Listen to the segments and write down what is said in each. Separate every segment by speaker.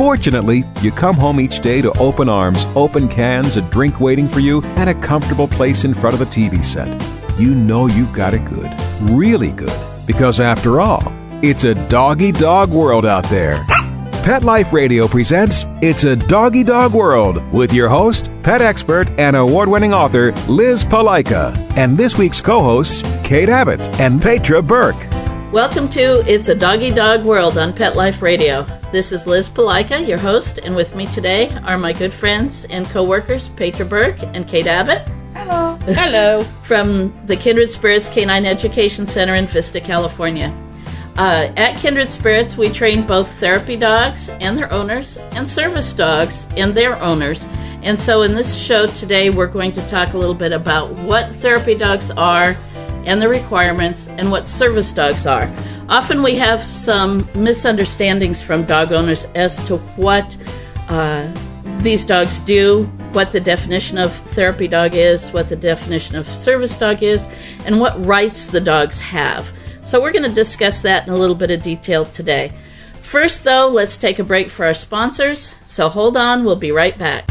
Speaker 1: Fortunately, you come home each day to open arms, open cans, a drink waiting for you, and a comfortable place in front of a TV set. You know you've got it good, really good, because after all, it's a doggy dog world out there. Pet Life Radio presents It's a Doggy Dog World with your host, pet expert, and award winning author Liz Palika, and this week's co hosts, Kate Abbott and Petra Burke.
Speaker 2: Welcome to It's a Doggy Dog World on Pet Life Radio. This is Liz Palika, your host, and with me today are my good friends and co-workers Petra Burke and Kate Abbott.
Speaker 3: Hello.
Speaker 2: Hello. From the Kindred Spirits Canine Education Center in Vista, California. Uh, at Kindred Spirits, we train both therapy dogs and their owners, and service dogs and their owners. And so, in this show today, we're going to talk a little bit about what therapy dogs are and the requirements, and what service dogs are. Often we have some misunderstandings from dog owners as to what uh, these dogs do, what the definition of therapy dog is, what the definition of service dog is, and what rights the dogs have. So we're going to discuss that in a little bit of detail today. First, though, let's take a break for our sponsors. So hold on, we'll be right back.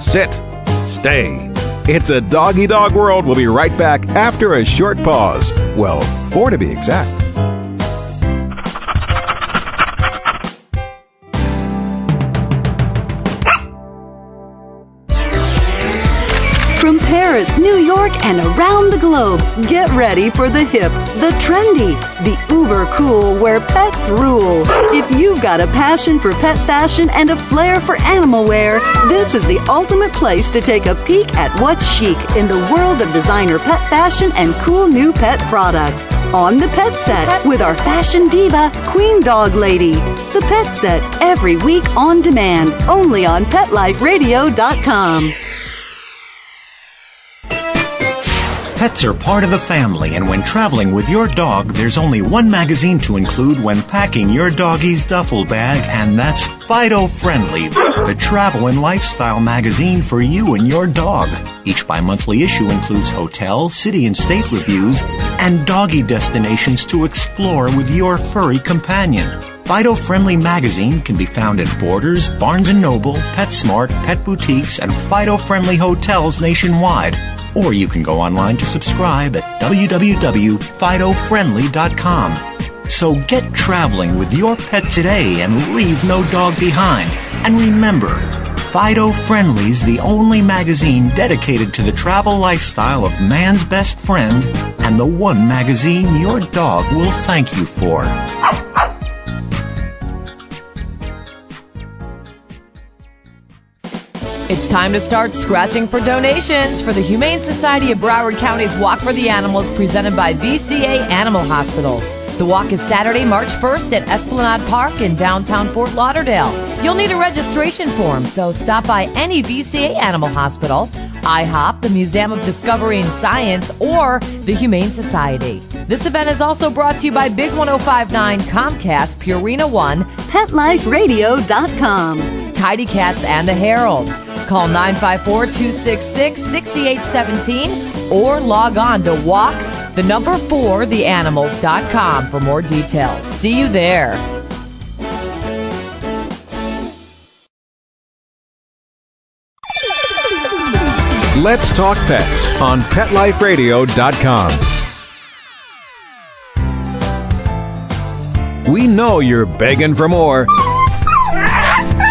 Speaker 1: Sit, stay. It's a doggy dog world. We'll be right back after a short pause. Well, four to be exact.
Speaker 4: Paris, New York, and around the globe, get ready for the hip, the trendy, the uber cool where pets rule. If you've got a passion for pet fashion and a flair for animal wear, this is the ultimate place to take a peek at what's chic in the world of designer pet fashion and cool new pet products. On the pet set with our fashion diva, Queen Dog Lady. The pet set every week on demand, only on PetLifeRadio.com.
Speaker 5: Pets are part of the family, and when traveling with your dog, there's only one magazine to include when packing your doggy's duffel bag, and that's Fido Friendly, the travel and lifestyle magazine for you and your dog. Each bi monthly issue includes hotel, city, and state reviews, and doggy destinations to explore with your furry companion. Fido Friendly magazine can be found at Borders, Barnes & Noble, PetSmart, Pet Boutiques, and Fido Friendly hotels nationwide. Or you can go online to subscribe at www.fidofriendly.com. So get traveling with your pet today and leave no dog behind. And remember, Fido Friendly's the only magazine dedicated to the travel lifestyle of man's best friend and the one magazine your dog will thank you for.
Speaker 6: It's time to start scratching for donations for the Humane Society of Broward County's Walk for the Animals presented by VCA Animal Hospitals. The walk is Saturday, March 1st at Esplanade Park in downtown Fort Lauderdale. You'll need a registration form, so stop by any VCA Animal Hospital, IHOP, the Museum of Discovery and Science, or the Humane Society. This event is also brought to you by Big 1059 Comcast Purina One,
Speaker 4: PetLifeRadio.com.
Speaker 6: Tidy Cats, and the Herald. Call 954 266 6817 or log on to walk the number 4 theanimals.com for more details. See you there.
Speaker 1: Let's talk pets on PetLifeRadio.com. We know you're begging for more.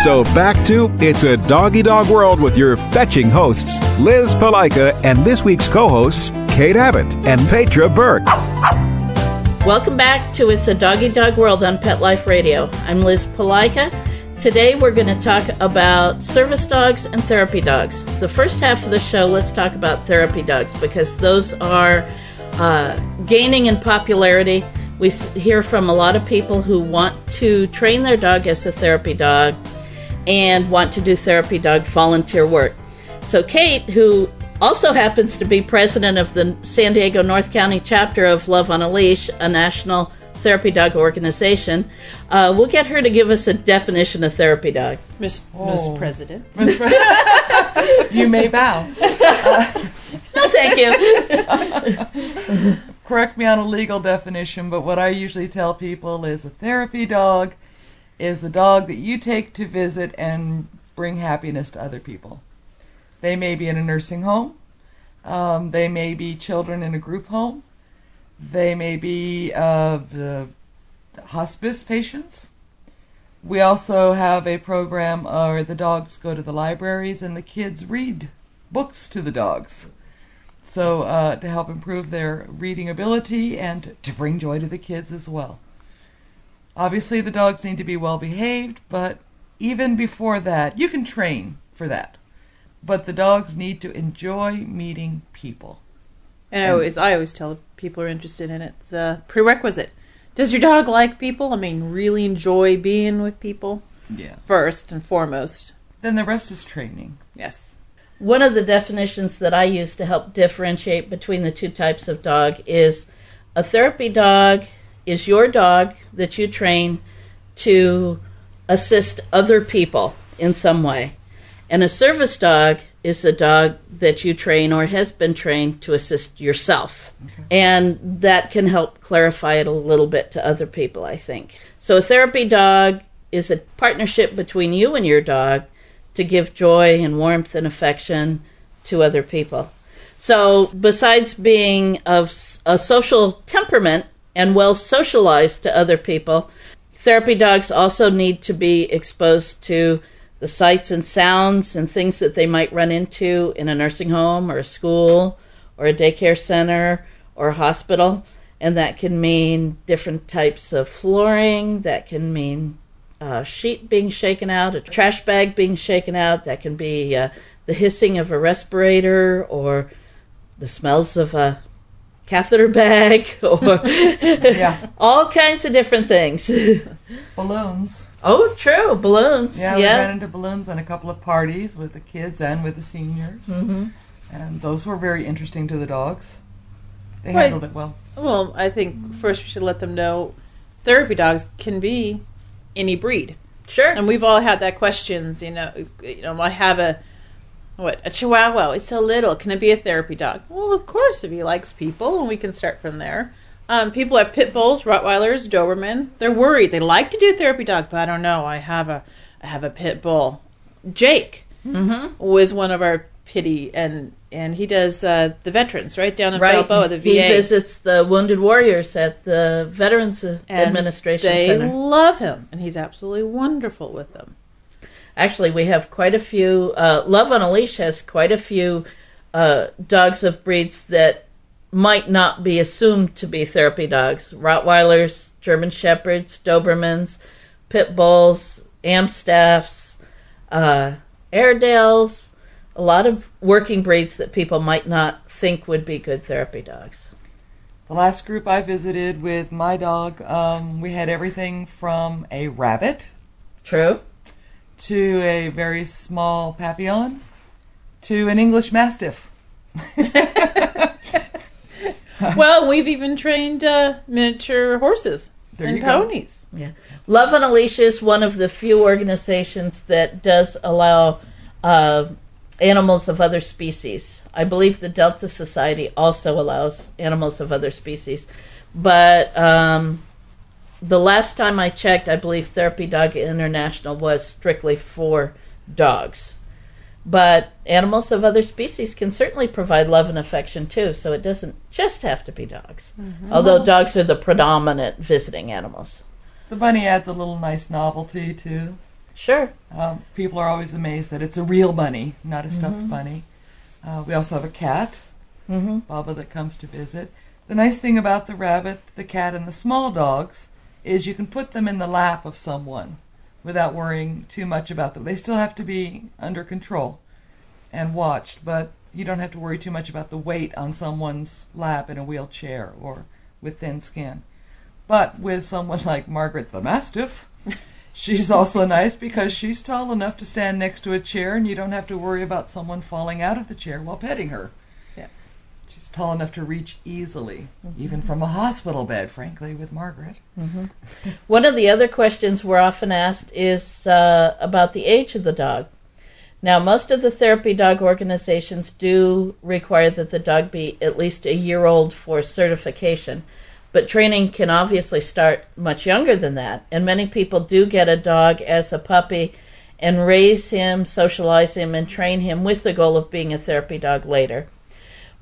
Speaker 1: So back to It's a Doggy Dog World with your fetching hosts, Liz Palika and this week's co-hosts, Kate Abbott and Petra Burke.
Speaker 2: Welcome back to It's a Doggy Dog World on Pet Life Radio. I'm Liz Palika. Today we're going to talk about service dogs and therapy dogs. The first half of the show, let's talk about therapy dogs because those are uh, gaining in popularity. We hear from a lot of people who want to train their dog as a therapy dog and want to do therapy dog volunteer work. So, Kate, who also happens to be president of the San Diego North County chapter of Love on a Leash, a national therapy dog organization, uh, we'll get her to give us a definition of therapy dog.
Speaker 3: Miss, Miss President.
Speaker 7: You may bow.
Speaker 2: No, thank you.
Speaker 7: Correct me on a legal definition, but what I usually tell people is a therapy dog is a dog that you take to visit and bring happiness to other people. They may be in a nursing home. Um, they may be children in a group home. They may be uh, the hospice patients. We also have a program where the dogs go to the libraries and the kids read books to the dogs. So uh, to help improve their reading ability and to bring joy to the kids as well. Obviously, the dogs need to be well behaved, but even before that, you can train for that. But the dogs need to enjoy meeting people.
Speaker 3: And I always, I always tell people who are interested in it, it's a prerequisite. Does your dog like people? I mean, really enjoy being with people?
Speaker 7: Yeah.
Speaker 3: First and foremost.
Speaker 7: Then the rest is training.
Speaker 3: Yes.
Speaker 2: One of the definitions that I use to help differentiate between the two types of dog is a therapy dog is your dog that you train to assist other people in some way. And a service dog is a dog that you train or has been trained to assist yourself. And that can help clarify it a little bit to other people, I think. So a therapy dog is a partnership between you and your dog to give joy and warmth and affection to other people. So, besides being of a social temperament and well socialized to other people, therapy dogs also need to be exposed to the sights and sounds and things that they might run into in a nursing home or a school or a daycare center or a hospital. And that can mean different types of flooring, that can mean a sheet being shaken out, a trash bag being shaken out. That can be uh, the hissing of a respirator or the smells of a catheter bag or
Speaker 7: Yeah.
Speaker 2: all kinds of different things.
Speaker 7: Balloons.
Speaker 2: Oh, true. Balloons.
Speaker 7: Yeah,
Speaker 2: Yeah.
Speaker 7: we ran into balloons on a couple of parties with the kids and with the seniors. Mm-hmm. And those were very interesting to the dogs. They
Speaker 3: Right.
Speaker 7: handled it well.
Speaker 3: Well, I think first we should let them know therapy dogs can be any breed.
Speaker 2: Sure.
Speaker 3: And we've all had that questions, you know, you know, I have a what, a chihuahua, it's so little, can it be a therapy dog? Well, of course if he likes people and we can start from there. Um, people have pit bulls, Rottweilers, Doberman. They're worried. They like to do therapy dog, but I don't know. I have a I have a pit bull. Jake was one of our pity and and he does uh, the veterans right down in
Speaker 2: right.
Speaker 3: Balboa, the VA.
Speaker 2: He visits the wounded warriors at the Veterans
Speaker 3: And
Speaker 2: Administration
Speaker 3: they
Speaker 2: Center.
Speaker 3: love him, and he's absolutely wonderful with them.
Speaker 2: Actually, we have quite a few. Uh, Love on a Leash has quite a few uh, dogs of breeds that might not be assumed to be therapy dogs Rottweilers, German Shepherds, Dobermans, Pit Bulls, Amstaffs, uh, Airedales, a lot of working breeds that people might not think would be good therapy dogs.
Speaker 7: The last group I visited with my dog, um, we had everything from a rabbit
Speaker 2: True?
Speaker 7: to a very small papillon to an English mastiff.
Speaker 3: well, we've even trained uh, miniature horses
Speaker 7: There
Speaker 3: and
Speaker 7: you go.
Speaker 3: ponies.
Speaker 2: Yeah. Love on a Leash is one of the few organizations that does allow uh, animals of other species. I believe the Delta Society also allows animals of other species. But um, the last time I checked, I believe Therapy Dog International was strictly for dogs. But animals of other species can certainly provide love and affection too, so it doesn't just have to be dogs. Although dogs are the predominant visiting animals.
Speaker 7: The bunny adds a little nice novelty too.
Speaker 2: Sure.
Speaker 7: Um, people are always amazed that it's a real bunny, not a stuffed bunny. Uh, we also have a cat,
Speaker 2: Mm-hmm.
Speaker 7: Bubba, that comes to visit. The nice thing about the rabbit, the cat, and the small dogs is you can put them in the lap of someone without worrying too much about them. They still have to be under control and watched, but you don't have to worry too much about the weight on someone's lap in a wheelchair or with thin skin. But with someone like Margaret the Mastiff, She's also nice because she's tall enough to stand next to a chair and you don't have to worry about someone falling out of the chair while petting her. Tall enough to reach easily, even from a hospital bed, frankly, with Margaret.
Speaker 2: One of the other questions we're often asked is uh, about the age of the dog. Now, most of the therapy dog organizations do require that the dog be at least a year old for certification, but training can obviously start much younger than that. And many people do get a dog as a puppy and raise him, socialize him, and train him with the goal of being a therapy dog later.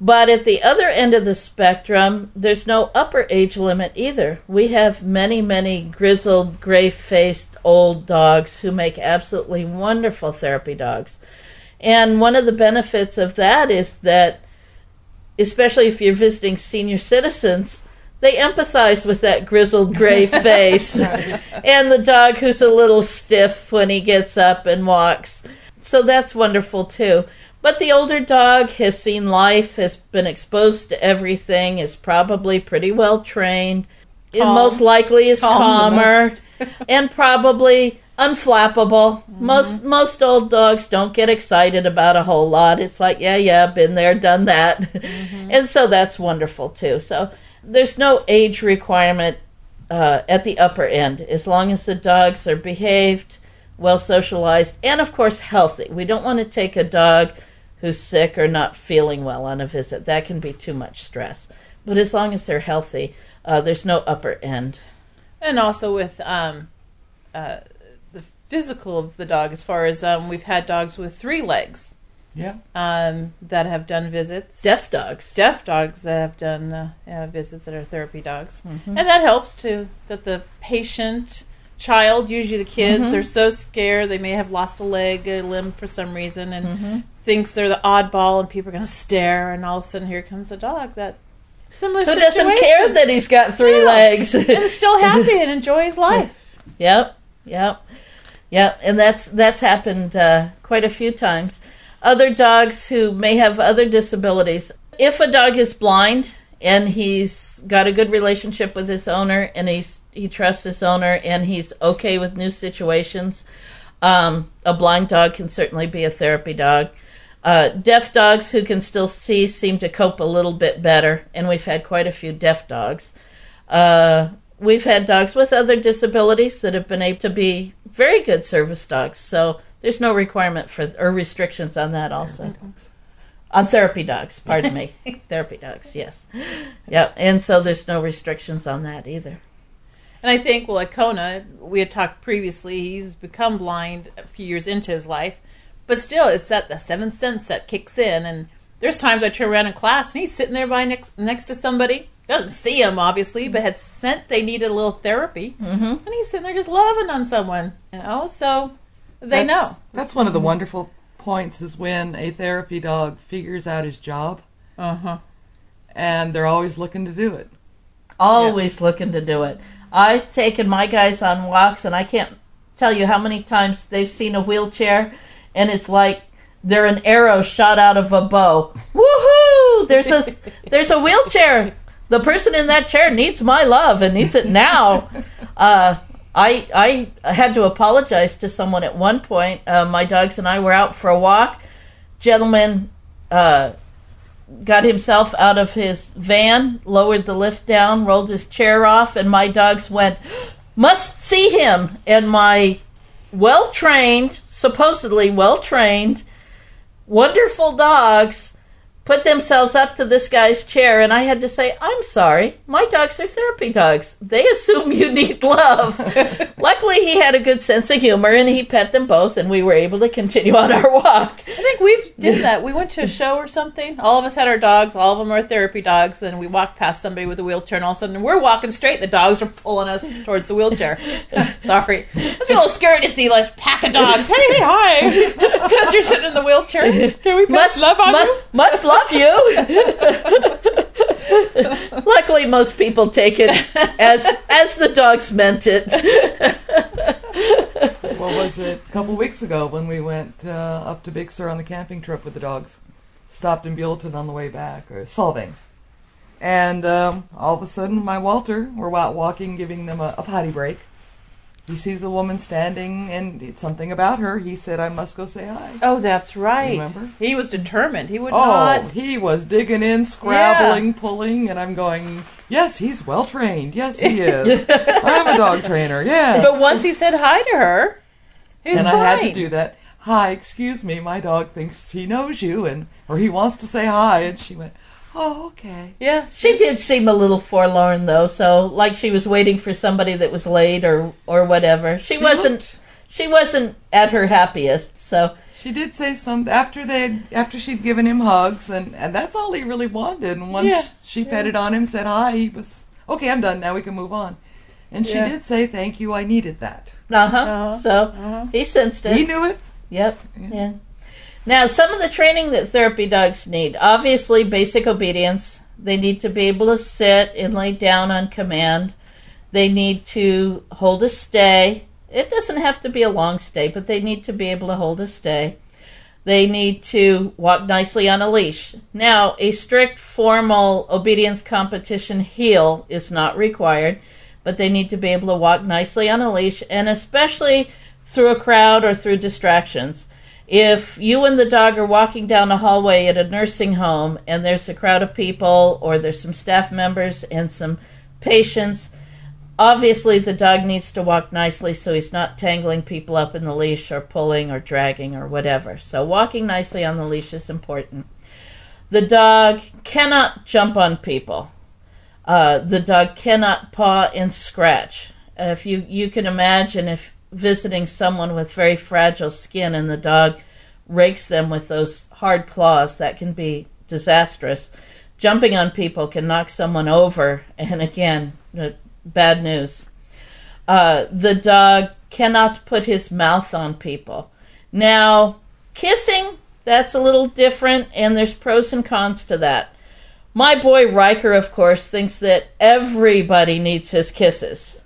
Speaker 2: But at the other end of the spectrum, there's no upper age limit either. We have many, many grizzled, gray faced old dogs who make absolutely wonderful therapy dogs. And one of the benefits of that is that, especially if you're visiting senior citizens, they empathize with that grizzled gray face and the dog who's a little stiff when he gets up and walks. So that's wonderful too. But the older dog has seen life, has been exposed to everything, is probably pretty well trained, and most likely is
Speaker 3: Calm
Speaker 2: calmer, and probably unflappable. Most most old dogs don't get excited about a whole lot. It's like, yeah, yeah, been there, done that. and so that's wonderful too. So there's no age requirement uh, at the upper end as long as the dogs are behaved, well socialized, and of course healthy. We don't want to take a dog who's sick or not feeling well on a visit. That can be too much stress. But as long as they're healthy, uh, there's no upper end.
Speaker 3: and also with um, uh, the physical of the dog, as far as um, we've had dogs with three legs
Speaker 7: Yeah.
Speaker 3: um, that have done visits.
Speaker 2: Deaf dogs.
Speaker 3: deaf dogs that have done uh, visits that are therapy dogs, and that helps too. That the patient, child, usually the kids, they're so scared they may have lost a leg, a limb for some reason, and thinks they're the oddball, and people are going to stare, and all of a sudden here comes a dog that similar
Speaker 2: Who
Speaker 3: situation,
Speaker 2: doesn't care that he's got three
Speaker 3: Yeah.
Speaker 2: legs?
Speaker 3: and is still happy and enjoys life.
Speaker 2: Yep, yep, yep. And that's that's happened uh, quite a few times. Other dogs who may have other disabilities. If a dog is blind and he's got a good relationship with his owner and he's he trusts his owner and he's okay with new situations, um, a blind dog can certainly be a therapy dog. Uh, deaf dogs who can still see seem to cope a little bit better, and we've had quite a few deaf dogs. Uh, we've had dogs with other disabilities that have been able to be very good service dogs. So there's no requirement for or restrictions on that also. On therapy dogs, pardon me. therapy dogs, yes. Yep. And so there's no restrictions on that either.
Speaker 3: And I think, well, like Kona, we had talked previously, he's become blind a few years into his life, but still, it's that the seventh sense that kicks in. And there's times I turn around in class and he's sitting there by next next to somebody, doesn't see him obviously, but had sent they needed a little therapy, mm-hmm. and he's sitting there just loving on someone, you know. So they
Speaker 7: That's-
Speaker 3: know.
Speaker 7: That's one of the wonderful points is when a therapy dog figures out his job
Speaker 3: Uh huh.
Speaker 7: and they're always looking to do it.
Speaker 2: Always looking to do it. I've taken my guys on walks, and I can't tell you how many times they've seen a wheelchair, and it's like they're an arrow shot out of a bow. Woohoo! There's a there's a wheelchair. The person in that chair needs my love and needs it now. Uh, I I had to apologize to someone at one point. Uh, my dogs and I were out for a walk. Gentleman uh, got himself out of his van, lowered the lift down, rolled his chair off, and my dogs went, Must see him. And my well trained, supposedly well trained, wonderful dogs put themselves up to this guy's chair, and I had to say, I'm sorry, my dogs are therapy dogs. They assume you need love. Luckily, he had a good sense of humor, and he pet them both, and we were able to continue on our walk.
Speaker 3: I think we've did that. We went to a show or something. All of us had our dogs. All of them are therapy dogs, and we walked past somebody with a wheelchair, and all of a sudden we're walking straight. The dogs are pulling us towards the wheelchair. Sorry, it must be a little scary to see like pack of dogs. Hey, hey, hi! Because you're sitting in the wheelchair. Can we pass
Speaker 2: must
Speaker 3: love on
Speaker 2: mu-
Speaker 3: you?
Speaker 2: must love you. Luckily, most people take it as as the dogs meant it.
Speaker 7: What was it? A couple weeks ago when we went uh, up to Big Sur on the camping trip with the dogs. Stopped in Buellton on the way back, or Solvang. And um, all of a sudden, my Walter, we're out walking, giving them a, a potty break. He sees a woman standing and it's something about her. He said, I must go say hi.
Speaker 3: Oh, that's right.
Speaker 7: Remember?
Speaker 3: He was determined. He would
Speaker 7: Oh,
Speaker 3: not.
Speaker 7: he was digging in, scrabbling, pulling, and I'm going, yes, he's well trained. Yes, he is. I'm a dog trainer. Yes.
Speaker 3: But once he said hi to her, he was
Speaker 7: and
Speaker 3: fine.
Speaker 7: I had to do that. Hi, excuse me, my dog thinks he knows you, and or he wants to say hi, and she went, oh, okay.
Speaker 3: Yeah,
Speaker 2: She did seem a little forlorn though, so like she was waiting for somebody that was late or or whatever. She,
Speaker 7: She
Speaker 2: wasn't
Speaker 7: looked-
Speaker 2: she wasn't at her happiest. So
Speaker 7: She did say some after they after she'd given him hugs, and and that's all he really wanted. And once
Speaker 3: Yeah,
Speaker 7: she petted on him, said hi, he was okay. I'm done now. We can move on. And she
Speaker 3: Yeah.
Speaker 7: did say thank you. I needed that.
Speaker 2: uh-huh.
Speaker 3: Uh-huh,
Speaker 2: So he sensed it.
Speaker 7: He knew it.
Speaker 2: Yep. Yeah. Now, some of the training that therapy dogs need obviously, basic obedience. They need to be able to sit and lay down on command. They need to hold a stay. It doesn't have to be a long stay, but they need to be able to hold a stay. They need to walk nicely on a leash. Now, a strict formal obedience competition heel is not required, but they need to be able to walk nicely on a leash, and especially through a crowd or through distractions. If you and the dog are walking down a hallway at a nursing home and there's a crowd of people or there's some staff members and some patients, obviously the dog needs to walk nicely so he's not tangling people up in the leash or pulling or dragging or whatever. So walking nicely on the leash is important. The dog cannot jump on people. Uh, the dog cannot paw and scratch. If you you can imagine if visiting someone with very fragile skin and the dog rakes them with those hard claws, that can be disastrous. Jumping on people can knock someone over, and again, uh, bad news. Uh, the dog cannot put his mouth on people. Now, kissing, that's a little different, and there's pros and cons to that. My boy Riker, of course, thinks that everybody needs his kisses.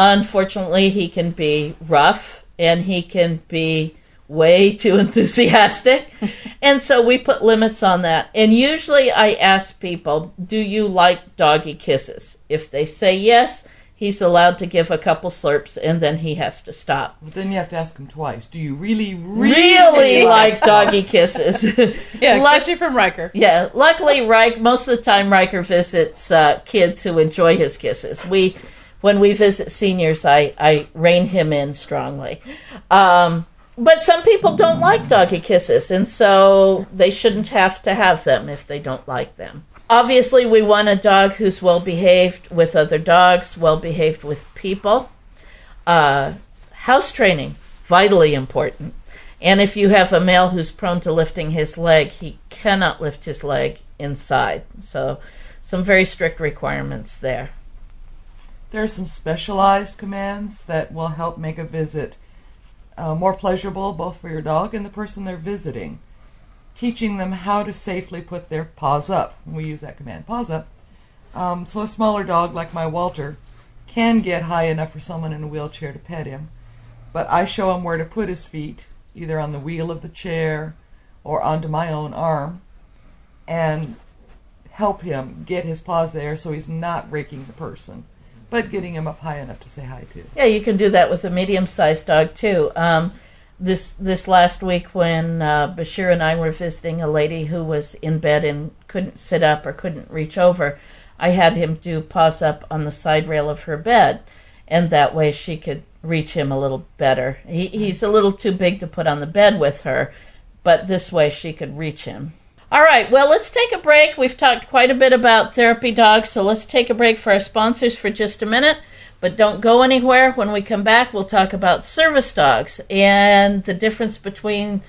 Speaker 2: Unfortunately, he can be rough and he can be way too enthusiastic. and so we put limits on that. And usually I ask people, do you like doggy kisses? If they say yes, he's allowed to give a couple slurps and then he has to stop.
Speaker 7: But then you have to ask him twice. Do you really, really,
Speaker 2: Really like doggy kisses.
Speaker 3: Yeah,
Speaker 2: Luck-
Speaker 3: especially from Riker.
Speaker 2: yeah, luckily, Riker, most of the time Riker visits uh, kids who enjoy his kisses. We, when we visit seniors, I, I rein him in strongly. Um, but some people don't like doggy kisses, and so they shouldn't have to have them if they don't like them. Obviously, we want a dog who's well behaved with other dogs, well behaved with people. Uh, house training, vitally important. And if you have a male who's prone to lifting his leg, he cannot lift his leg inside. So, some very strict requirements there.
Speaker 7: There are some specialized commands that will help make a visit uh, more pleasurable both for your dog and the person they're visiting. Teaching them how to safely put their paws up. We use that command, paws up. Um, so a smaller dog like my Walter can get high enough for someone in a wheelchair to pet him. But I show him where to put his feet, either on the wheel of the chair or onto my own arm, and help him get his paws there so he's not raking the person, but getting him up high enough to say hi to.
Speaker 2: Yeah, you can do that with a medium-sized dog too. Um, this this last week, when uh, Bashir and I were visiting a lady who was in bed and couldn't sit up or couldn't reach over, I had him do paws up on the side rail of her bed, and that way she could reach him a little better. He, he's a little too big to put on the bed with her, but this way she could reach him. All right, well, let's take a break. We've talked quite a bit about therapy dogs, so let's take a break for our sponsors for just a minute. But don't go anywhere. When we come back, we'll talk about service dogs and the difference between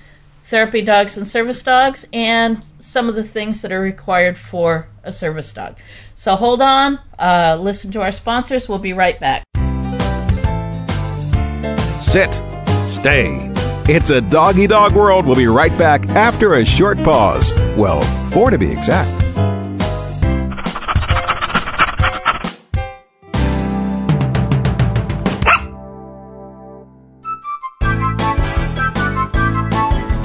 Speaker 2: therapy dogs and service dogs and some of the things that are required for a service dog. So hold on, uh, listen to our sponsors. We'll be right back.
Speaker 1: Sit. Stay. It's a doggy dog world. We'll be right back after a short pause. Well, four to be exact.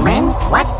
Speaker 8: What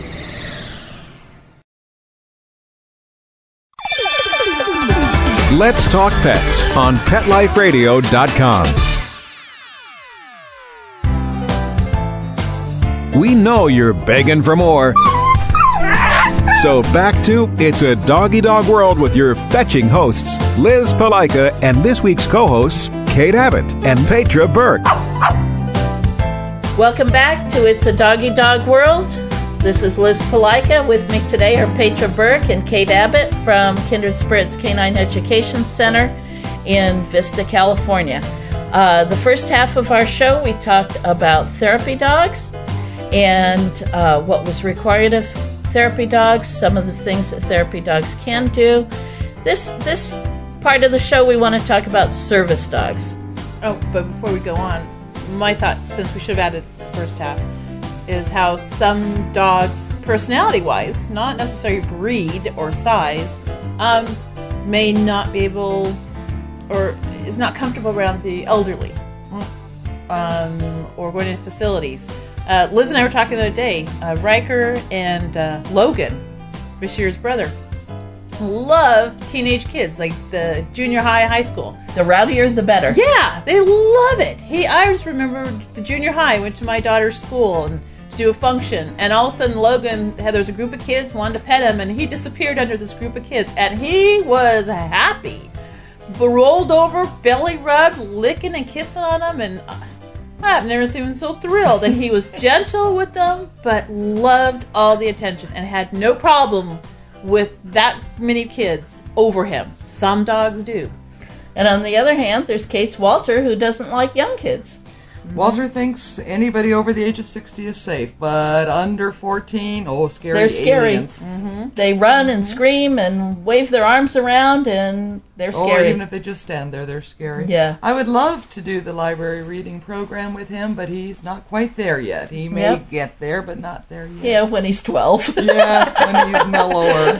Speaker 1: Let's Talk Pets on PetLifeRadio.com. We know you're begging for more. So back to It's a Doggy Dog World with your fetching hosts, Liz Palika, and this week's co hosts, Kate Abbott and Petra Burke.
Speaker 2: Welcome back to It's a Doggy Dog World. This is Liz Palika. With me today are Petra Burke and Kate Abbott from Kindred Spirits Canine Education Center in Vista, California. Uh, the first half of our show, we talked about therapy dogs and uh, what was required of therapy dogs, some of the things that therapy dogs can do. This this part of the show, we want to talk about service dogs.
Speaker 3: Oh, but before we go on, my thought, since we should have added the first half, is how some dogs, personality wise, not necessarily breed or size, um, may not be able or is not comfortable around the elderly um, or going into facilities. Uh, Liz and I were talking the other day. Uh, Riker and uh, Logan, Bashir's brother, love teenage kids, like the junior high, high school.
Speaker 2: The rowdier, the better.
Speaker 3: Yeah, they love it. He, I just remember the junior high. Went to my daughter's school and to do a function, and all of a sudden Logan had there was a group of kids wanted to pet him, and he disappeared under this group of kids, and he was happy, rolled over, belly rubbed, licking and kissing on them, and. uh, I've never seen him so thrilled. And he was gentle with them, but loved all the attention and had no problem with that many kids over him. Some dogs do.
Speaker 2: And on the other hand, there's Kate's Walter, who doesn't like young kids. Mm-hmm.
Speaker 7: Walter thinks anybody over the age of 60 is safe, but under 14, oh, scary
Speaker 2: They're scary.
Speaker 7: aliens. Mm-hmm.
Speaker 2: They run and mm-hmm. scream and wave their arms around, and they're scary.
Speaker 7: Or even if they just stand there, they're scary.
Speaker 2: Yeah.
Speaker 7: I would love to do the library reading program with him, but he's not quite there yet. He may
Speaker 2: Yep.
Speaker 7: get there, but not there yet.
Speaker 2: yeah, when he's 12.
Speaker 7: Yeah, when he's mellower.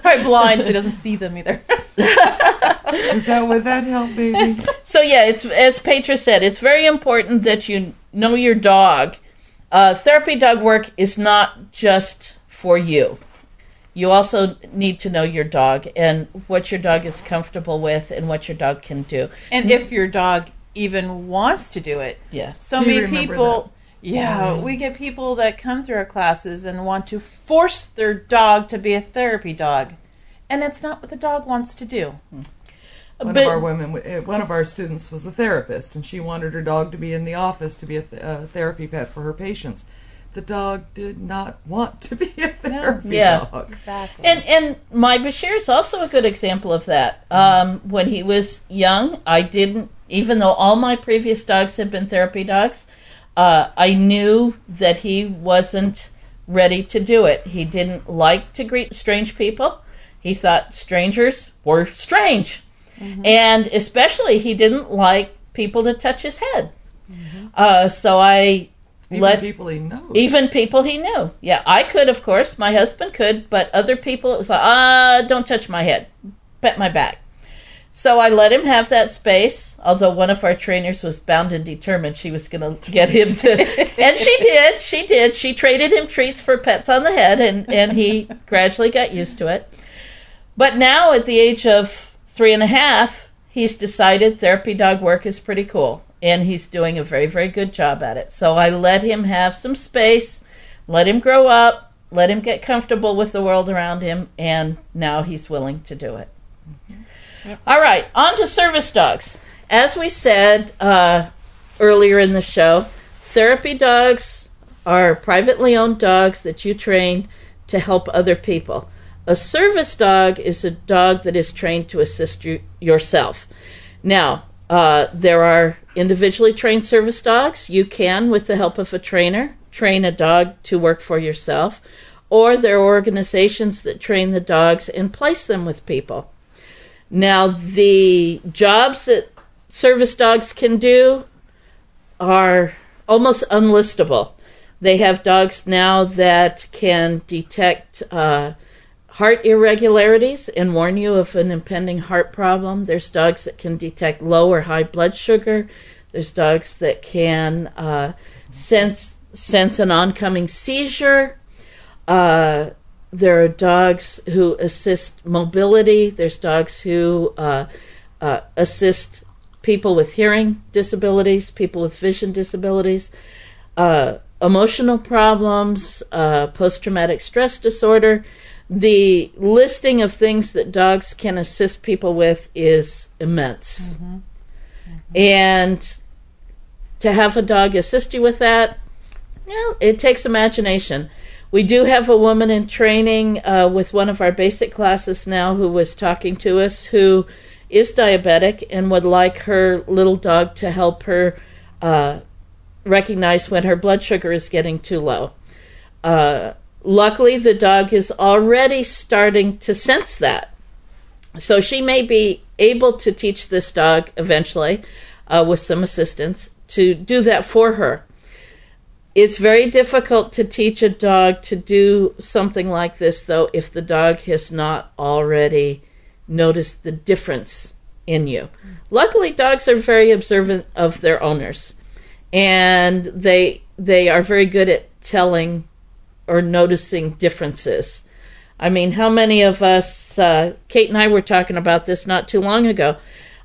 Speaker 3: Probably blind, so he doesn't see them either.
Speaker 7: Is that would that help, baby?
Speaker 2: So yeah, it's as Petra said, it's very important that you know your dog. Uh, therapy dog work is not just for you. You also need to know your dog and what your dog is comfortable with and what your dog can do.
Speaker 3: And if your dog even wants to do it.
Speaker 2: Yeah.
Speaker 3: So
Speaker 7: Do you
Speaker 3: many
Speaker 7: remember
Speaker 3: people. Yeah, we get people that come through our classes and want to force their dog to be a therapy dog. And that's not what the dog wants to do.
Speaker 7: One
Speaker 2: But-
Speaker 7: of our women, uh, one of our students was a therapist, and she wanted her dog to be in the office to be a th- uh, therapy pet for her patients. The dog did not want to be a therapy
Speaker 2: Yeah.
Speaker 7: dog.
Speaker 3: Exactly.
Speaker 2: And and my Bashir is also a good example of that. Um, when he was young, I didn't, even though all my previous dogs had been therapy dogs, uh, I knew that he wasn't ready to do it. He didn't like to greet strange people. He thought strangers were strange, and especially he didn't like people to touch his head. Uh, so I
Speaker 7: Even
Speaker 2: let
Speaker 7: people he knows.
Speaker 2: even people he knew. Yeah, I could, of course. My husband could, but other people, it was like, ah, don't touch my head, pet my back. So I let him have that space. Although one of our trainers was bound and determined she was going to get him to, and she did. She did. She traded him treats for pets on the head, and and he gradually got used to it. But now, at the age of three and a half, he's decided therapy dog work is pretty cool, and he's doing a very, very good job at it. So I let him have some space, let him grow up, let him get comfortable with the world around him, and now he's willing to do it. All right, on to service dogs. As we said uh, earlier in the show, therapy dogs are privately owned dogs that you train to help other people. A service dog is a dog that is trained to assist you yourself. Now, uh, there are individually trained service dogs. You can, with the help of a trainer, train a dog to work for yourself, or there are organizations that train the dogs and place them with people. Now, the jobs that service dogs can do are almost unlistable. They have dogs now that can detect uh, heart irregularities and warn you of an impending heart problem. There's dogs that can detect low or high blood sugar. There's dogs that can uh, sense sense an oncoming seizure. Uh, there are dogs who assist mobility. There's dogs who uh, uh, assist people with hearing disabilities, people with vision disabilities, uh, emotional problems, uh, post traumatic stress disorder. The listing of things that dogs can assist people with is immense. And to have a dog assist you with that, well, it takes imagination. We do have a woman in training uh, with one of our basic classes now who was talking to us who is diabetic and would like her little dog to help her uh, recognize when her blood sugar is getting too low. Uh, luckily, the dog is already starting to sense that. So she may be able to teach this dog eventually, uh, with some assistance, to do that for her. It's very difficult to teach a dog to do something like this, though, if the dog has not already noticed the difference in you. Luckily, dogs are very observant of their owners, and they they are very good at telling or noticing differences. I mean, how many of us? Uh, Kate and I were talking about this not too long ago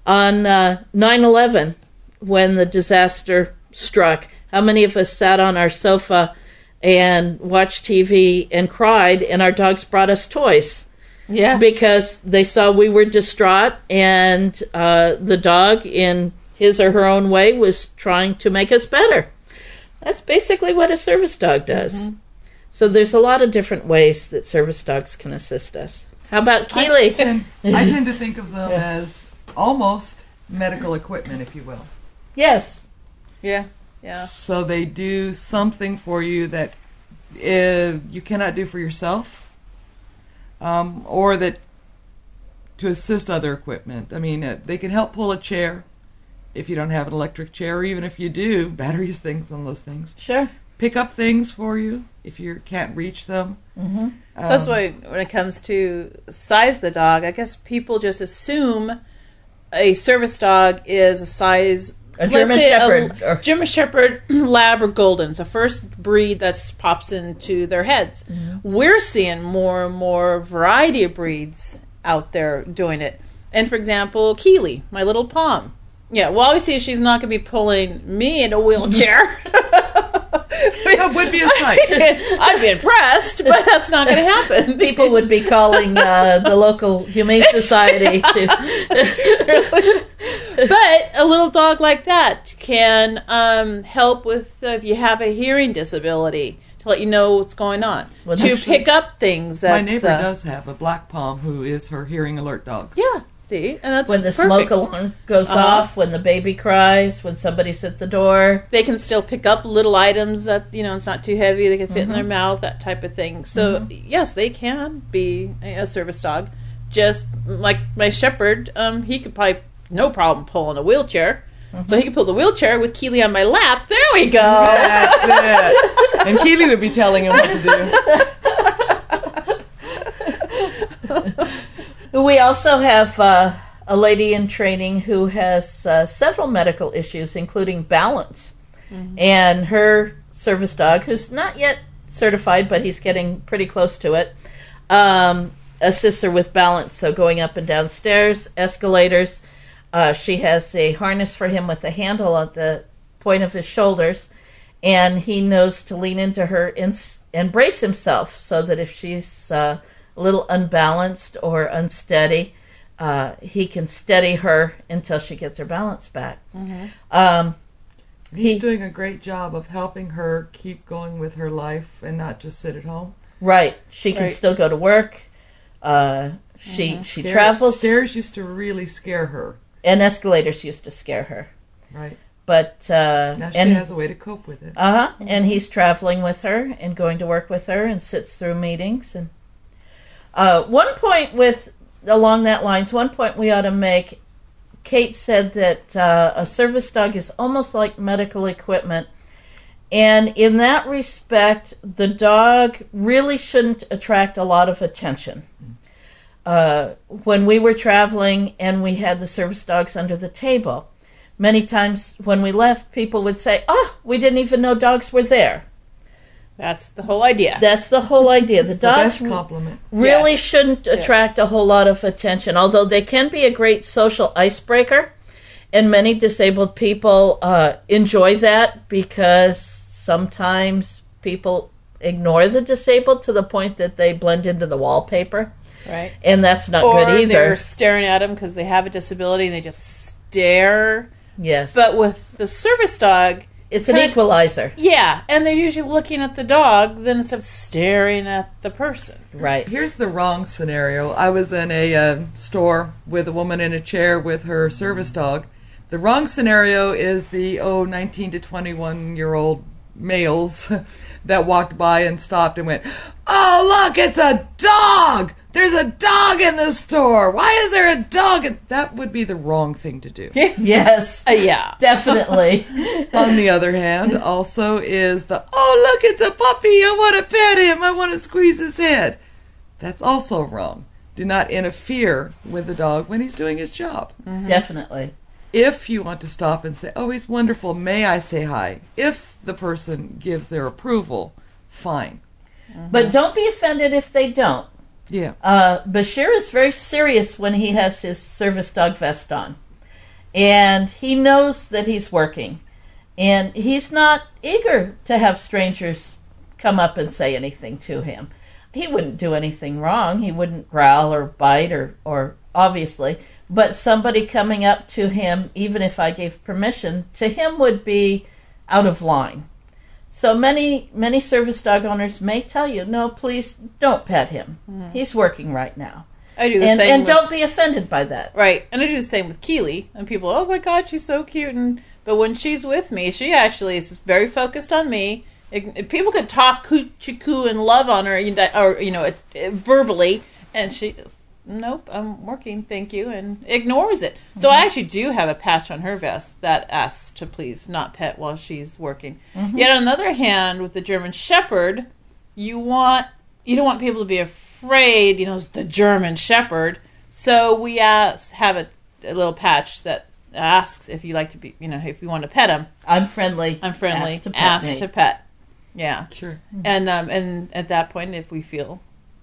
Speaker 2: on uh, 9/11 when the disaster struck. How many of us sat on our sofa and watched TV and cried, and our dogs brought us toys?
Speaker 3: Yeah.
Speaker 2: Because they saw we were distraught, and uh, the dog, in his or her own way, was trying to make us better. That's basically what a service dog does. So there's a lot of different ways that service dogs can assist us. How about Keely?
Speaker 7: I tend, I tend to think of them as almost medical equipment, if you will.
Speaker 2: yes.
Speaker 3: Yeah. Yeah.
Speaker 7: So they do something for you that uh, you cannot do for yourself, um, or that to assist other equipment. I mean, uh, they can help pull a chair if you don't have an electric chair, or even if you do, batteries, things on those things.
Speaker 2: Sure.
Speaker 7: Pick up things for you if you can't reach them.
Speaker 2: Mm-hmm.
Speaker 3: Plus,
Speaker 7: Um,
Speaker 3: when when it comes to size the dog, I guess people just assume a service dog is a size.
Speaker 2: A German Shepherd,
Speaker 3: a
Speaker 2: or-
Speaker 3: German Shepherd, Lab, or Golden. It's the first breed that pops into their heads.
Speaker 2: Mm-hmm.
Speaker 3: We're seeing more and more variety of breeds out there doing it. And for example, Keely, my little Pom. Yeah, well, obviously she's not going to be pulling me in a wheelchair.
Speaker 7: that would be a sight.
Speaker 3: I'd be impressed, but that's not going to happen.
Speaker 2: People would be calling uh, the local humane society to.
Speaker 3: but a little dog like that can um, help with uh, if you have a hearing disability to let you know what's going on
Speaker 2: Well,
Speaker 3: to
Speaker 2: that's-
Speaker 3: pick up things that
Speaker 7: My neighbor
Speaker 3: uh,
Speaker 7: does have a black Pom who is her hearing alert dog.
Speaker 3: yeah see and that's
Speaker 2: when the
Speaker 3: perfect.
Speaker 2: smoke alarm goes
Speaker 3: Uh-huh.
Speaker 2: off, when the baby cries, when somebody's at the door.
Speaker 3: they can still pick up little items that you know it's not too heavy they can fit in their mouth that type of thing so yes they can be a, a service dog just like my shepherd um, he could probably no problem pull pulling a wheelchair So he could pull the wheelchair with Keely on my lap. There we go.
Speaker 7: That's it. And Keely would be telling him what to
Speaker 2: We also have uh, a lady in training who has uh, several medical issues, including balance. And her service dog, who's not yet certified, but he's getting pretty close to it, um, assists her with balance. So going up and down stairs, escalators. Uh, she has a harness for him with a handle at the point of his shoulders, and he knows to lean into her and, s- and brace himself so that if she's uh, a little unbalanced or unsteady, uh, he can steady her until she gets her balance back. Um,
Speaker 7: He's
Speaker 2: He-
Speaker 7: doing a great job of helping her keep going with her life and not just sit at home.
Speaker 2: right, she can
Speaker 3: Right.
Speaker 2: still go to work. Uh, she she
Speaker 7: Stair-
Speaker 2: travels,
Speaker 7: Stairs used to really scare her,
Speaker 2: and escalators used to scare her.
Speaker 7: right?
Speaker 2: But uh,
Speaker 7: Now she
Speaker 2: and
Speaker 7: has a way to cope with it.
Speaker 2: Uh huh. And he's traveling with her and going to work with her and sits through meetings. And uh, one point with along that lines, one point we ought to make. Kate said that uh, a service dog is almost like medical equipment. And in that respect, the dog really shouldn't attract a lot of attention. Uh, when we were traveling and we had the service dogs under the table, many times when we left, people would say, Oh, we didn't even know dogs were there.
Speaker 3: That's the whole idea.
Speaker 2: That's the whole idea. The
Speaker 7: the
Speaker 2: dogs
Speaker 7: best compliment.
Speaker 2: really
Speaker 3: Yes.
Speaker 2: shouldn't
Speaker 3: Yes.
Speaker 2: attract a whole lot of attention, although they can be a great social icebreaker. And many disabled people uh, enjoy that because sometimes people ignore the disabled to the point that they blend into the wallpaper.
Speaker 3: right.
Speaker 2: And that's not
Speaker 3: Or
Speaker 2: good either.
Speaker 3: they're staring at them because they have a disability and they just stare.
Speaker 2: Yes.
Speaker 3: But with the service dog,
Speaker 2: it's an
Speaker 3: kind-
Speaker 2: equalizer.
Speaker 3: yeah, and they're usually looking at the dog then instead of staring at the person.
Speaker 2: Right.
Speaker 7: Here's the wrong scenario. I was in a uh, store with a woman in a chair with her service dog. The wrong scenario is the oh 19 to 21 year old males that walked by and stopped and went, "Oh, look, it's a dog! There's a dog in the store. Why is there a dog?" That would be the wrong thing to do.
Speaker 2: Yes.
Speaker 3: Uh, yeah.
Speaker 2: Definitely.
Speaker 7: On the other hand, also is the, "Oh, look, it's a puppy. I want to pet him. I want to squeeze his head." That's also wrong. Do not interfere with the dog when he's doing his job.
Speaker 2: Definitely.
Speaker 7: If you want to stop and say, "Oh, he's wonderful. May I say hi?" If the person gives their approval, fine.
Speaker 2: But don't be offended if they don't.
Speaker 7: Yeah.
Speaker 2: Uh, Bashir is very serious when he has his service dog vest on. And he knows that he's working. And he's not eager to have strangers come up and say anything to him. He wouldn't do anything wrong. He wouldn't growl or bite or, or obviously. But somebody coming up to him, even if I gave permission, to him would be out of line. So many many service dog owners may tell you, no, please don't pet him. Mm-hmm. He's working right now.
Speaker 3: I do the
Speaker 2: And,
Speaker 3: same.
Speaker 2: and
Speaker 3: with-
Speaker 2: don't be offended by that.
Speaker 3: Right, and I do the same with Keely. And people, oh my god, she's so cute. And but when she's with me, she actually is very focused on me. It, people could talk coochie coo and love on her, or you know, verbally, and she just nope, I'm working, thank you, and ignores it. So I actually do have a patch on her vest that asks to please not pet while she's working. Yet on the other hand, with the German Shepherd, you want you don't want people to be afraid. You know, it's the German Shepherd. So we ask, have a, a little patch that asks if you like to be, you know, if you want to pet him.
Speaker 2: I'm friendly.
Speaker 3: I'm friendly.
Speaker 2: Ask to pet
Speaker 3: Ask to pet. Yeah,
Speaker 7: Sure.
Speaker 3: and um, and at that point, if we feel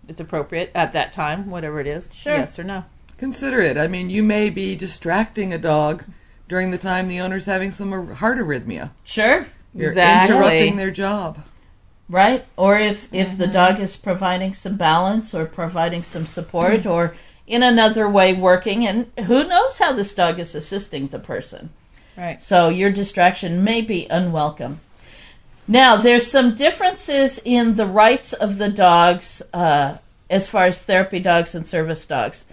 Speaker 3: it's appropriate at that time, whatever it is,
Speaker 2: Sure.
Speaker 3: yes or no.
Speaker 7: Consider it. I mean, you may be distracting a dog during the time the owner's having some heart arrhythmia.
Speaker 2: Sure.
Speaker 7: You're
Speaker 3: Exactly.
Speaker 7: interrupting their job.
Speaker 2: Right? Or if, if
Speaker 3: Mm-hmm.
Speaker 2: the dog is providing some balance or providing some support
Speaker 3: Mm-hmm.
Speaker 2: or in another way working, and who knows how this dog is assisting the person.
Speaker 3: Right.
Speaker 2: So your distraction may be unwelcome. Now, there's some differences in the rights of the dogs uh, as far as therapy dogs and service dogs.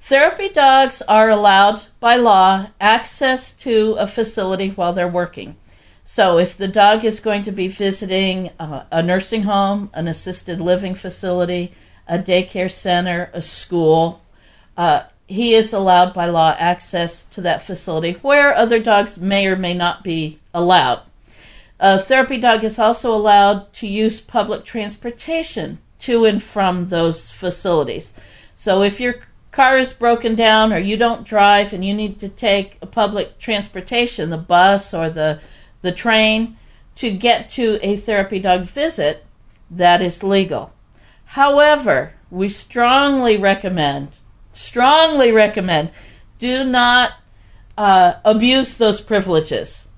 Speaker 2: Therapy dogs are allowed by law access to a facility while they're working. So, if the dog is going to be visiting uh, a nursing home, an assisted living facility, a daycare center, a school, uh, he is allowed by law access to that facility where other dogs may or may not be allowed. A therapy dog is also allowed to use public transportation to and from those facilities. So if your car is broken down or you don't drive and you need to take a public transportation, the bus or the the train to get to a therapy dog visit, that is legal. However, we strongly recommend, strongly recommend, do not uh, abuse those privileges.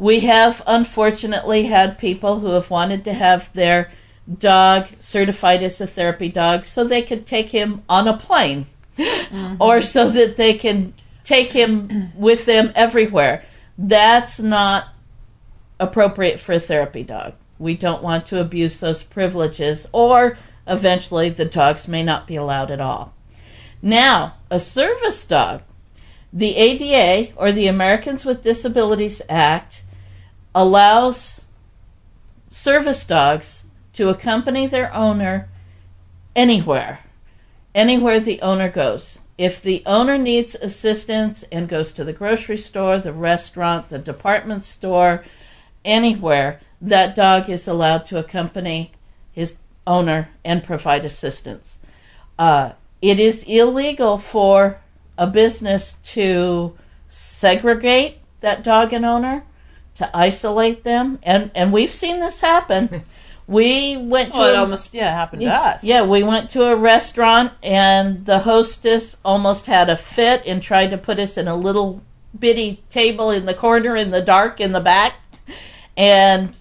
Speaker 2: We have unfortunately had people who have wanted to have their dog certified as a therapy dog so they could take him on a plane mm-hmm. or so that they can take him with them everywhere. That's not appropriate for a therapy dog. We don't want to abuse those privileges, or eventually the dogs may not be allowed at all. Now, a service dog, the ADA or the Americans with Disabilities Act allows service dogs to accompany their owner anywhere, anywhere the owner goes. If the owner needs assistance and goes to the grocery store, the restaurant, the department store, anywhere, that dog is allowed to accompany his owner and provide assistance. Uh, it is illegal for a business to segregate that dog and owner, to isolate them, and and we've seen this happen. We went to
Speaker 3: Well, it
Speaker 2: a-
Speaker 3: almost yeah happened to us.
Speaker 2: Yeah, we went to a restaurant and the hostess almost had a fit and tried to put us in a little bitty table in the corner in the dark in the back. And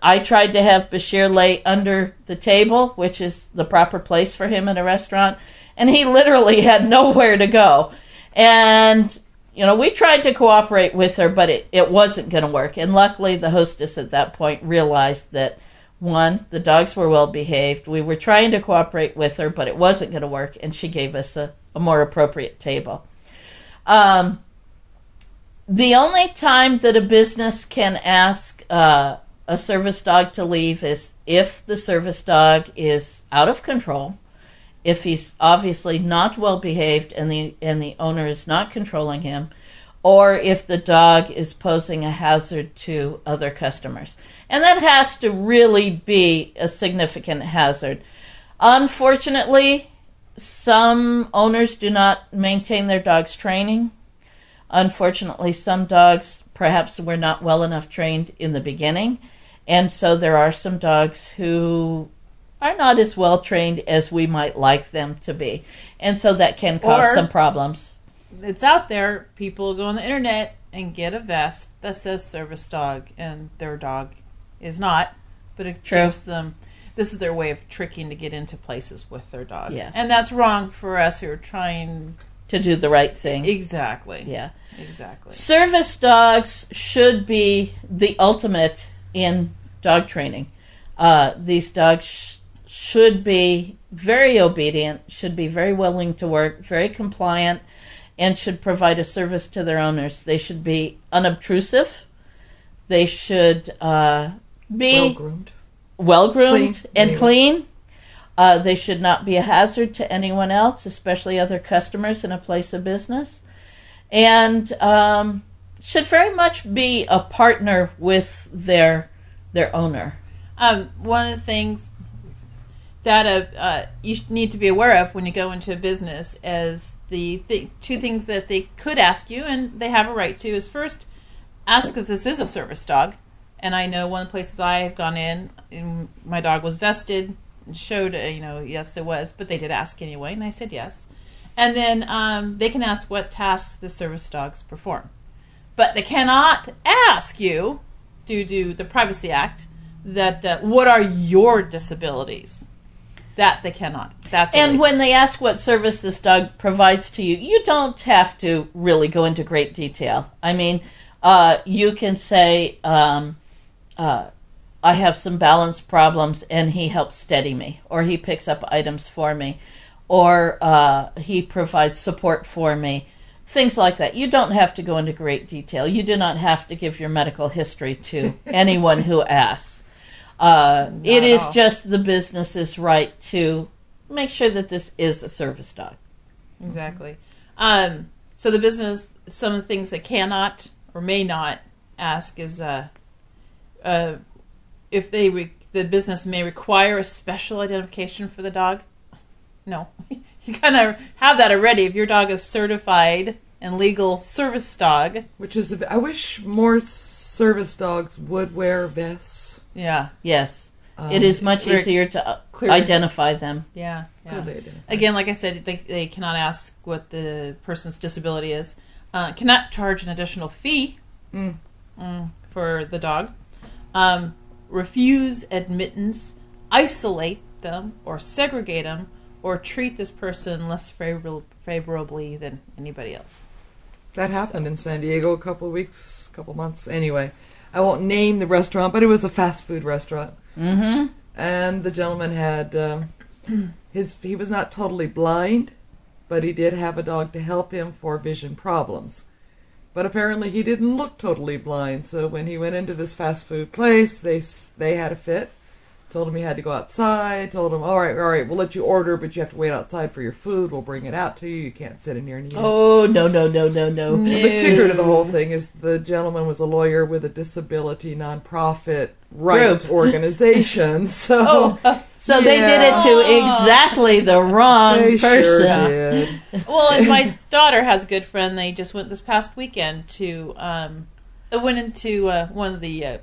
Speaker 2: I tried to have Bashir lay under the table, which is the proper place for him in a restaurant, and he literally had nowhere to go. And you know, we tried to cooperate with her, but it, it wasn't going to work. And luckily, the hostess at that point realized that one, the dogs were well behaved. We were trying to cooperate with her, but it wasn't going to work, and she gave us a, a more appropriate table. Um, the only time that a business can ask uh, a service dog to leave is if the service dog is out of control, if he's obviously not well behaved and the and the owner is not controlling him, or if the dog is posing a hazard to other customers. And that has to really be a significant hazard. Unfortunately, some owners do not maintain their dog's training. Unfortunately, some dogs perhaps were not well enough trained in the beginning, and so there are some dogs who are not as well trained as we might like them to be, and so that can cause
Speaker 3: Or-
Speaker 2: some problems.
Speaker 3: it's out there. People go on the internet and get a vest that says service dog, and their dog is not, but it
Speaker 2: True.
Speaker 3: gives them. This is their way of tricking to get into places with their dog.
Speaker 2: Yeah.
Speaker 3: and that's wrong for us who are trying
Speaker 2: To do the right thing.
Speaker 3: exactly.
Speaker 2: Yeah.
Speaker 3: exactly.
Speaker 2: Service dogs should be the ultimate in dog training. Uh, these dogs should be very obedient, should be very willing to work, very compliant, and should provide a service to their owners. They should be unobtrusive. They should uh, be
Speaker 7: Well groomed.
Speaker 2: well groomed and
Speaker 7: anyway.
Speaker 2: clean. Uh, they should not be a hazard to anyone else, especially other customers in a place of business. And um, should very much be a partner with their their owner.
Speaker 3: Um, one of the things that uh, uh, you need to be aware of when you go into a business is the, the two things that they could ask you, and they have a right to, is first ask if this is a service dog. And I know one of the places I have gone in, and my dog was vested and showed, uh, you know, yes, it was, but they did ask anyway, and I said yes. And then um, they can ask what tasks the service dogs perform. But they cannot ask you, due to the Privacy Act, that uh, what are your disabilities? That they cannot. That's
Speaker 2: And
Speaker 3: illegal.
Speaker 2: when they ask what service this dog provides to you, you don't have to really go into great detail. I mean, uh, you can say, um, uh, I have some balance problems, and he helps steady me, or he picks up items for me, or uh, he provides support for me. Things like that. You don't have to go into great detail. You do not have to give your medical history to anyone who asks. Uh, it
Speaker 3: at
Speaker 2: is
Speaker 3: all.
Speaker 2: just the business's right to make sure that this is a service dog.
Speaker 3: Exactly. Um, so the business, some of the things they cannot or may not ask is, uh, uh, if they re- the business may require a special identification for the dog. No, you kind of have that already. If your dog is certified and legal service dog,
Speaker 7: Which is, a bit- I wish more service dogs would wear vests.
Speaker 3: Yeah,
Speaker 2: Yes.
Speaker 7: Um,
Speaker 2: it is much
Speaker 3: Very
Speaker 2: easier to uh,
Speaker 3: clear.
Speaker 2: identify them.
Speaker 3: yeah, yeah.
Speaker 7: Clearly.
Speaker 3: Again, like I said, they, they cannot ask what the person's disability is. Uh, cannot charge an additional fee
Speaker 7: Mm.
Speaker 3: mm, for the dog. Um, refuse admittance, isolate them, or segregate them, or treat this person less favorable, favorably than anybody else.
Speaker 7: That happened in San Diego a couple of weeks, couple months. Anyway, I won't name the restaurant, but it was a fast food restaurant.
Speaker 2: Mm-hmm.
Speaker 7: And the gentleman had um, his. He was not totally blind, but he did have a dog to help him for vision problems. But apparently, he didn't look totally blind. So when he went into this fast food place, they they had a fit. Told him he had to go outside. Told him, all right, all right, we'll let you order, but you have to wait outside for your food. We'll bring it out to you. You can't sit in here and eat.
Speaker 2: Oh no no no no no!
Speaker 7: The kicker to the whole thing is the gentleman was a lawyer with a disability nonprofit rights
Speaker 2: Group.
Speaker 7: organization. So
Speaker 2: So they did it to exactly the wrong
Speaker 7: they
Speaker 2: person.
Speaker 7: sure did.
Speaker 3: well, and my daughter has a good friend. They just went this past weekend to um, went into uh, one of the uh,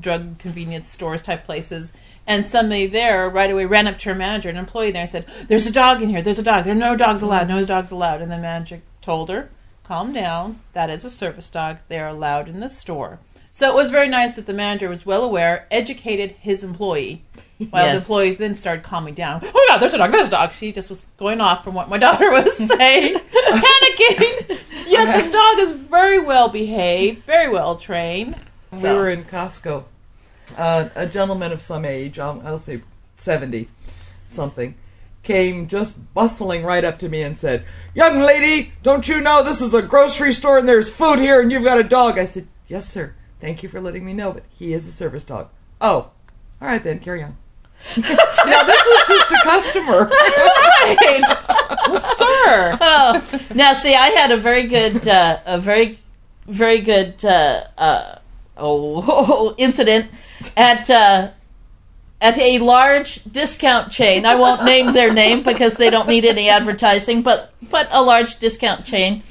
Speaker 3: drug convenience stores type places, and somebody there right away ran up to her manager, an employee there, and said, "There's a dog in here. There's a dog. There are no dogs allowed. No dogs allowed." And the manager told her, "Calm down. That is a service dog. They are allowed in the store." So it was very nice that the manager was well aware, educated his employee. While the employees then started calming down. Oh my god, there's a dog, there's a dog. She just was going off from what my daughter was saying, panicking. Yet this dog is very well behaved, very well trained.
Speaker 7: We were in Costco. Uh, a gentleman of some age, um, I'll say 70 something, came just bustling right up to me and said, Young lady, don't you know this is a grocery store and there's food here and you've got a dog? I said, Yes, sir. Thank you for letting me know, but he is a service dog. Oh, all right then, carry on. now, this was just a customer.
Speaker 3: Right. well, sir.
Speaker 2: Oh, now see, I had a very good, uh, a very, very good uh, uh, oh, incident at uh, at a large discount chain. I won't name their name because they don't need any advertising, but but a large discount chain.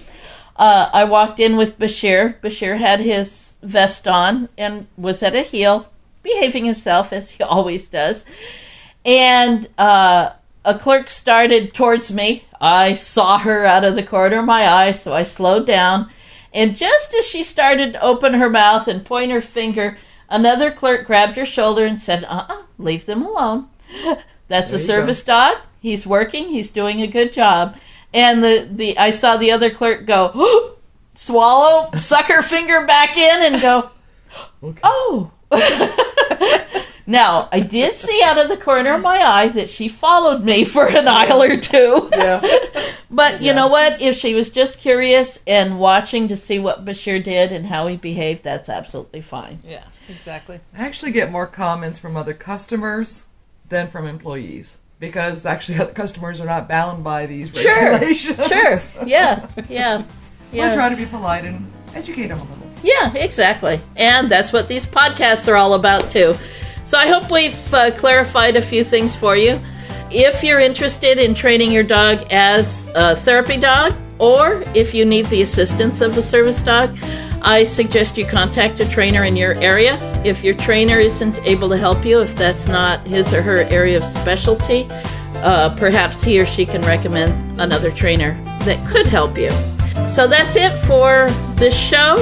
Speaker 2: Uh, I walked in with Bashir. Bashir had his vest on and was at a heel, behaving himself as he always does. And uh, a clerk started towards me. I saw her out of the corner of my eye, so I slowed down. And just as she started to open her mouth and point her finger, another clerk grabbed her shoulder and said, "Uh, uh leave them alone. That's
Speaker 7: There
Speaker 2: a service dog. He's working. He's doing a good job." And the the I saw the other clerk go, swallow, suck her finger back in, and go, "Oh." Now, I did see out of the corner of my eye that she followed me for an aisle or two.
Speaker 7: Yeah.
Speaker 2: But you know what? If she was just curious and watching to see what Bashir did and how he behaved, that's absolutely fine.
Speaker 3: Yeah, exactly.
Speaker 7: I actually get more comments from other customers than from employees because actually other customers are not bound by these
Speaker 2: Sure,
Speaker 7: regulations.
Speaker 2: sure, yeah, yeah,
Speaker 7: I
Speaker 2: yeah.
Speaker 7: try to be polite and educate them a little.
Speaker 2: Yeah, exactly. And that's what these podcasts are all about, too. So I hope we've uh, clarified a few things for you. If you're interested in training your dog as a therapy dog, or if you need the assistance of a service dog, I suggest you contact a trainer in your area. If your trainer isn't able to help you, if that's not his or her area of specialty, uh, perhaps he or she can recommend another trainer that could help you. So that's it for this show.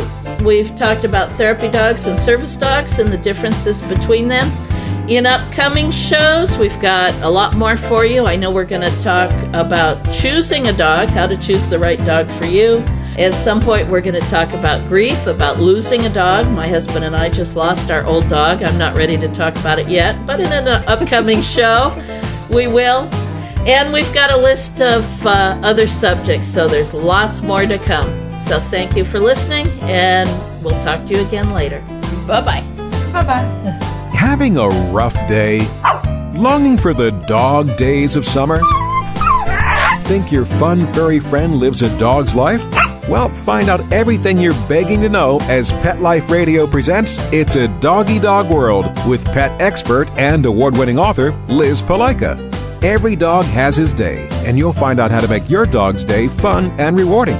Speaker 2: We've talked about therapy dogs and service dogs and the differences between them. In upcoming shows, we've got a lot more for you. I know we're going to talk about choosing a dog, how to choose the right dog for you. At some point, we're going to talk about grief, about losing a dog. My husband and I just lost our old dog. I'm not ready to talk about it yet, but in an upcoming show, we will. And we've got a list of uh, other subjects, so there's lots more to come. So thank you for listening, and we'll talk to you again later.
Speaker 3: Bye bye.
Speaker 7: Bye bye.
Speaker 1: Having a rough day? Longing for the dog days of summer? think your fun furry friend lives a dog's life? Well, find out everything you're begging to know as Pet Life Radio presents It's a Doggy Dog World with pet expert and award winning author Liz Palika. Every dog has his day, and you'll find out how to make your dog's day fun and rewarding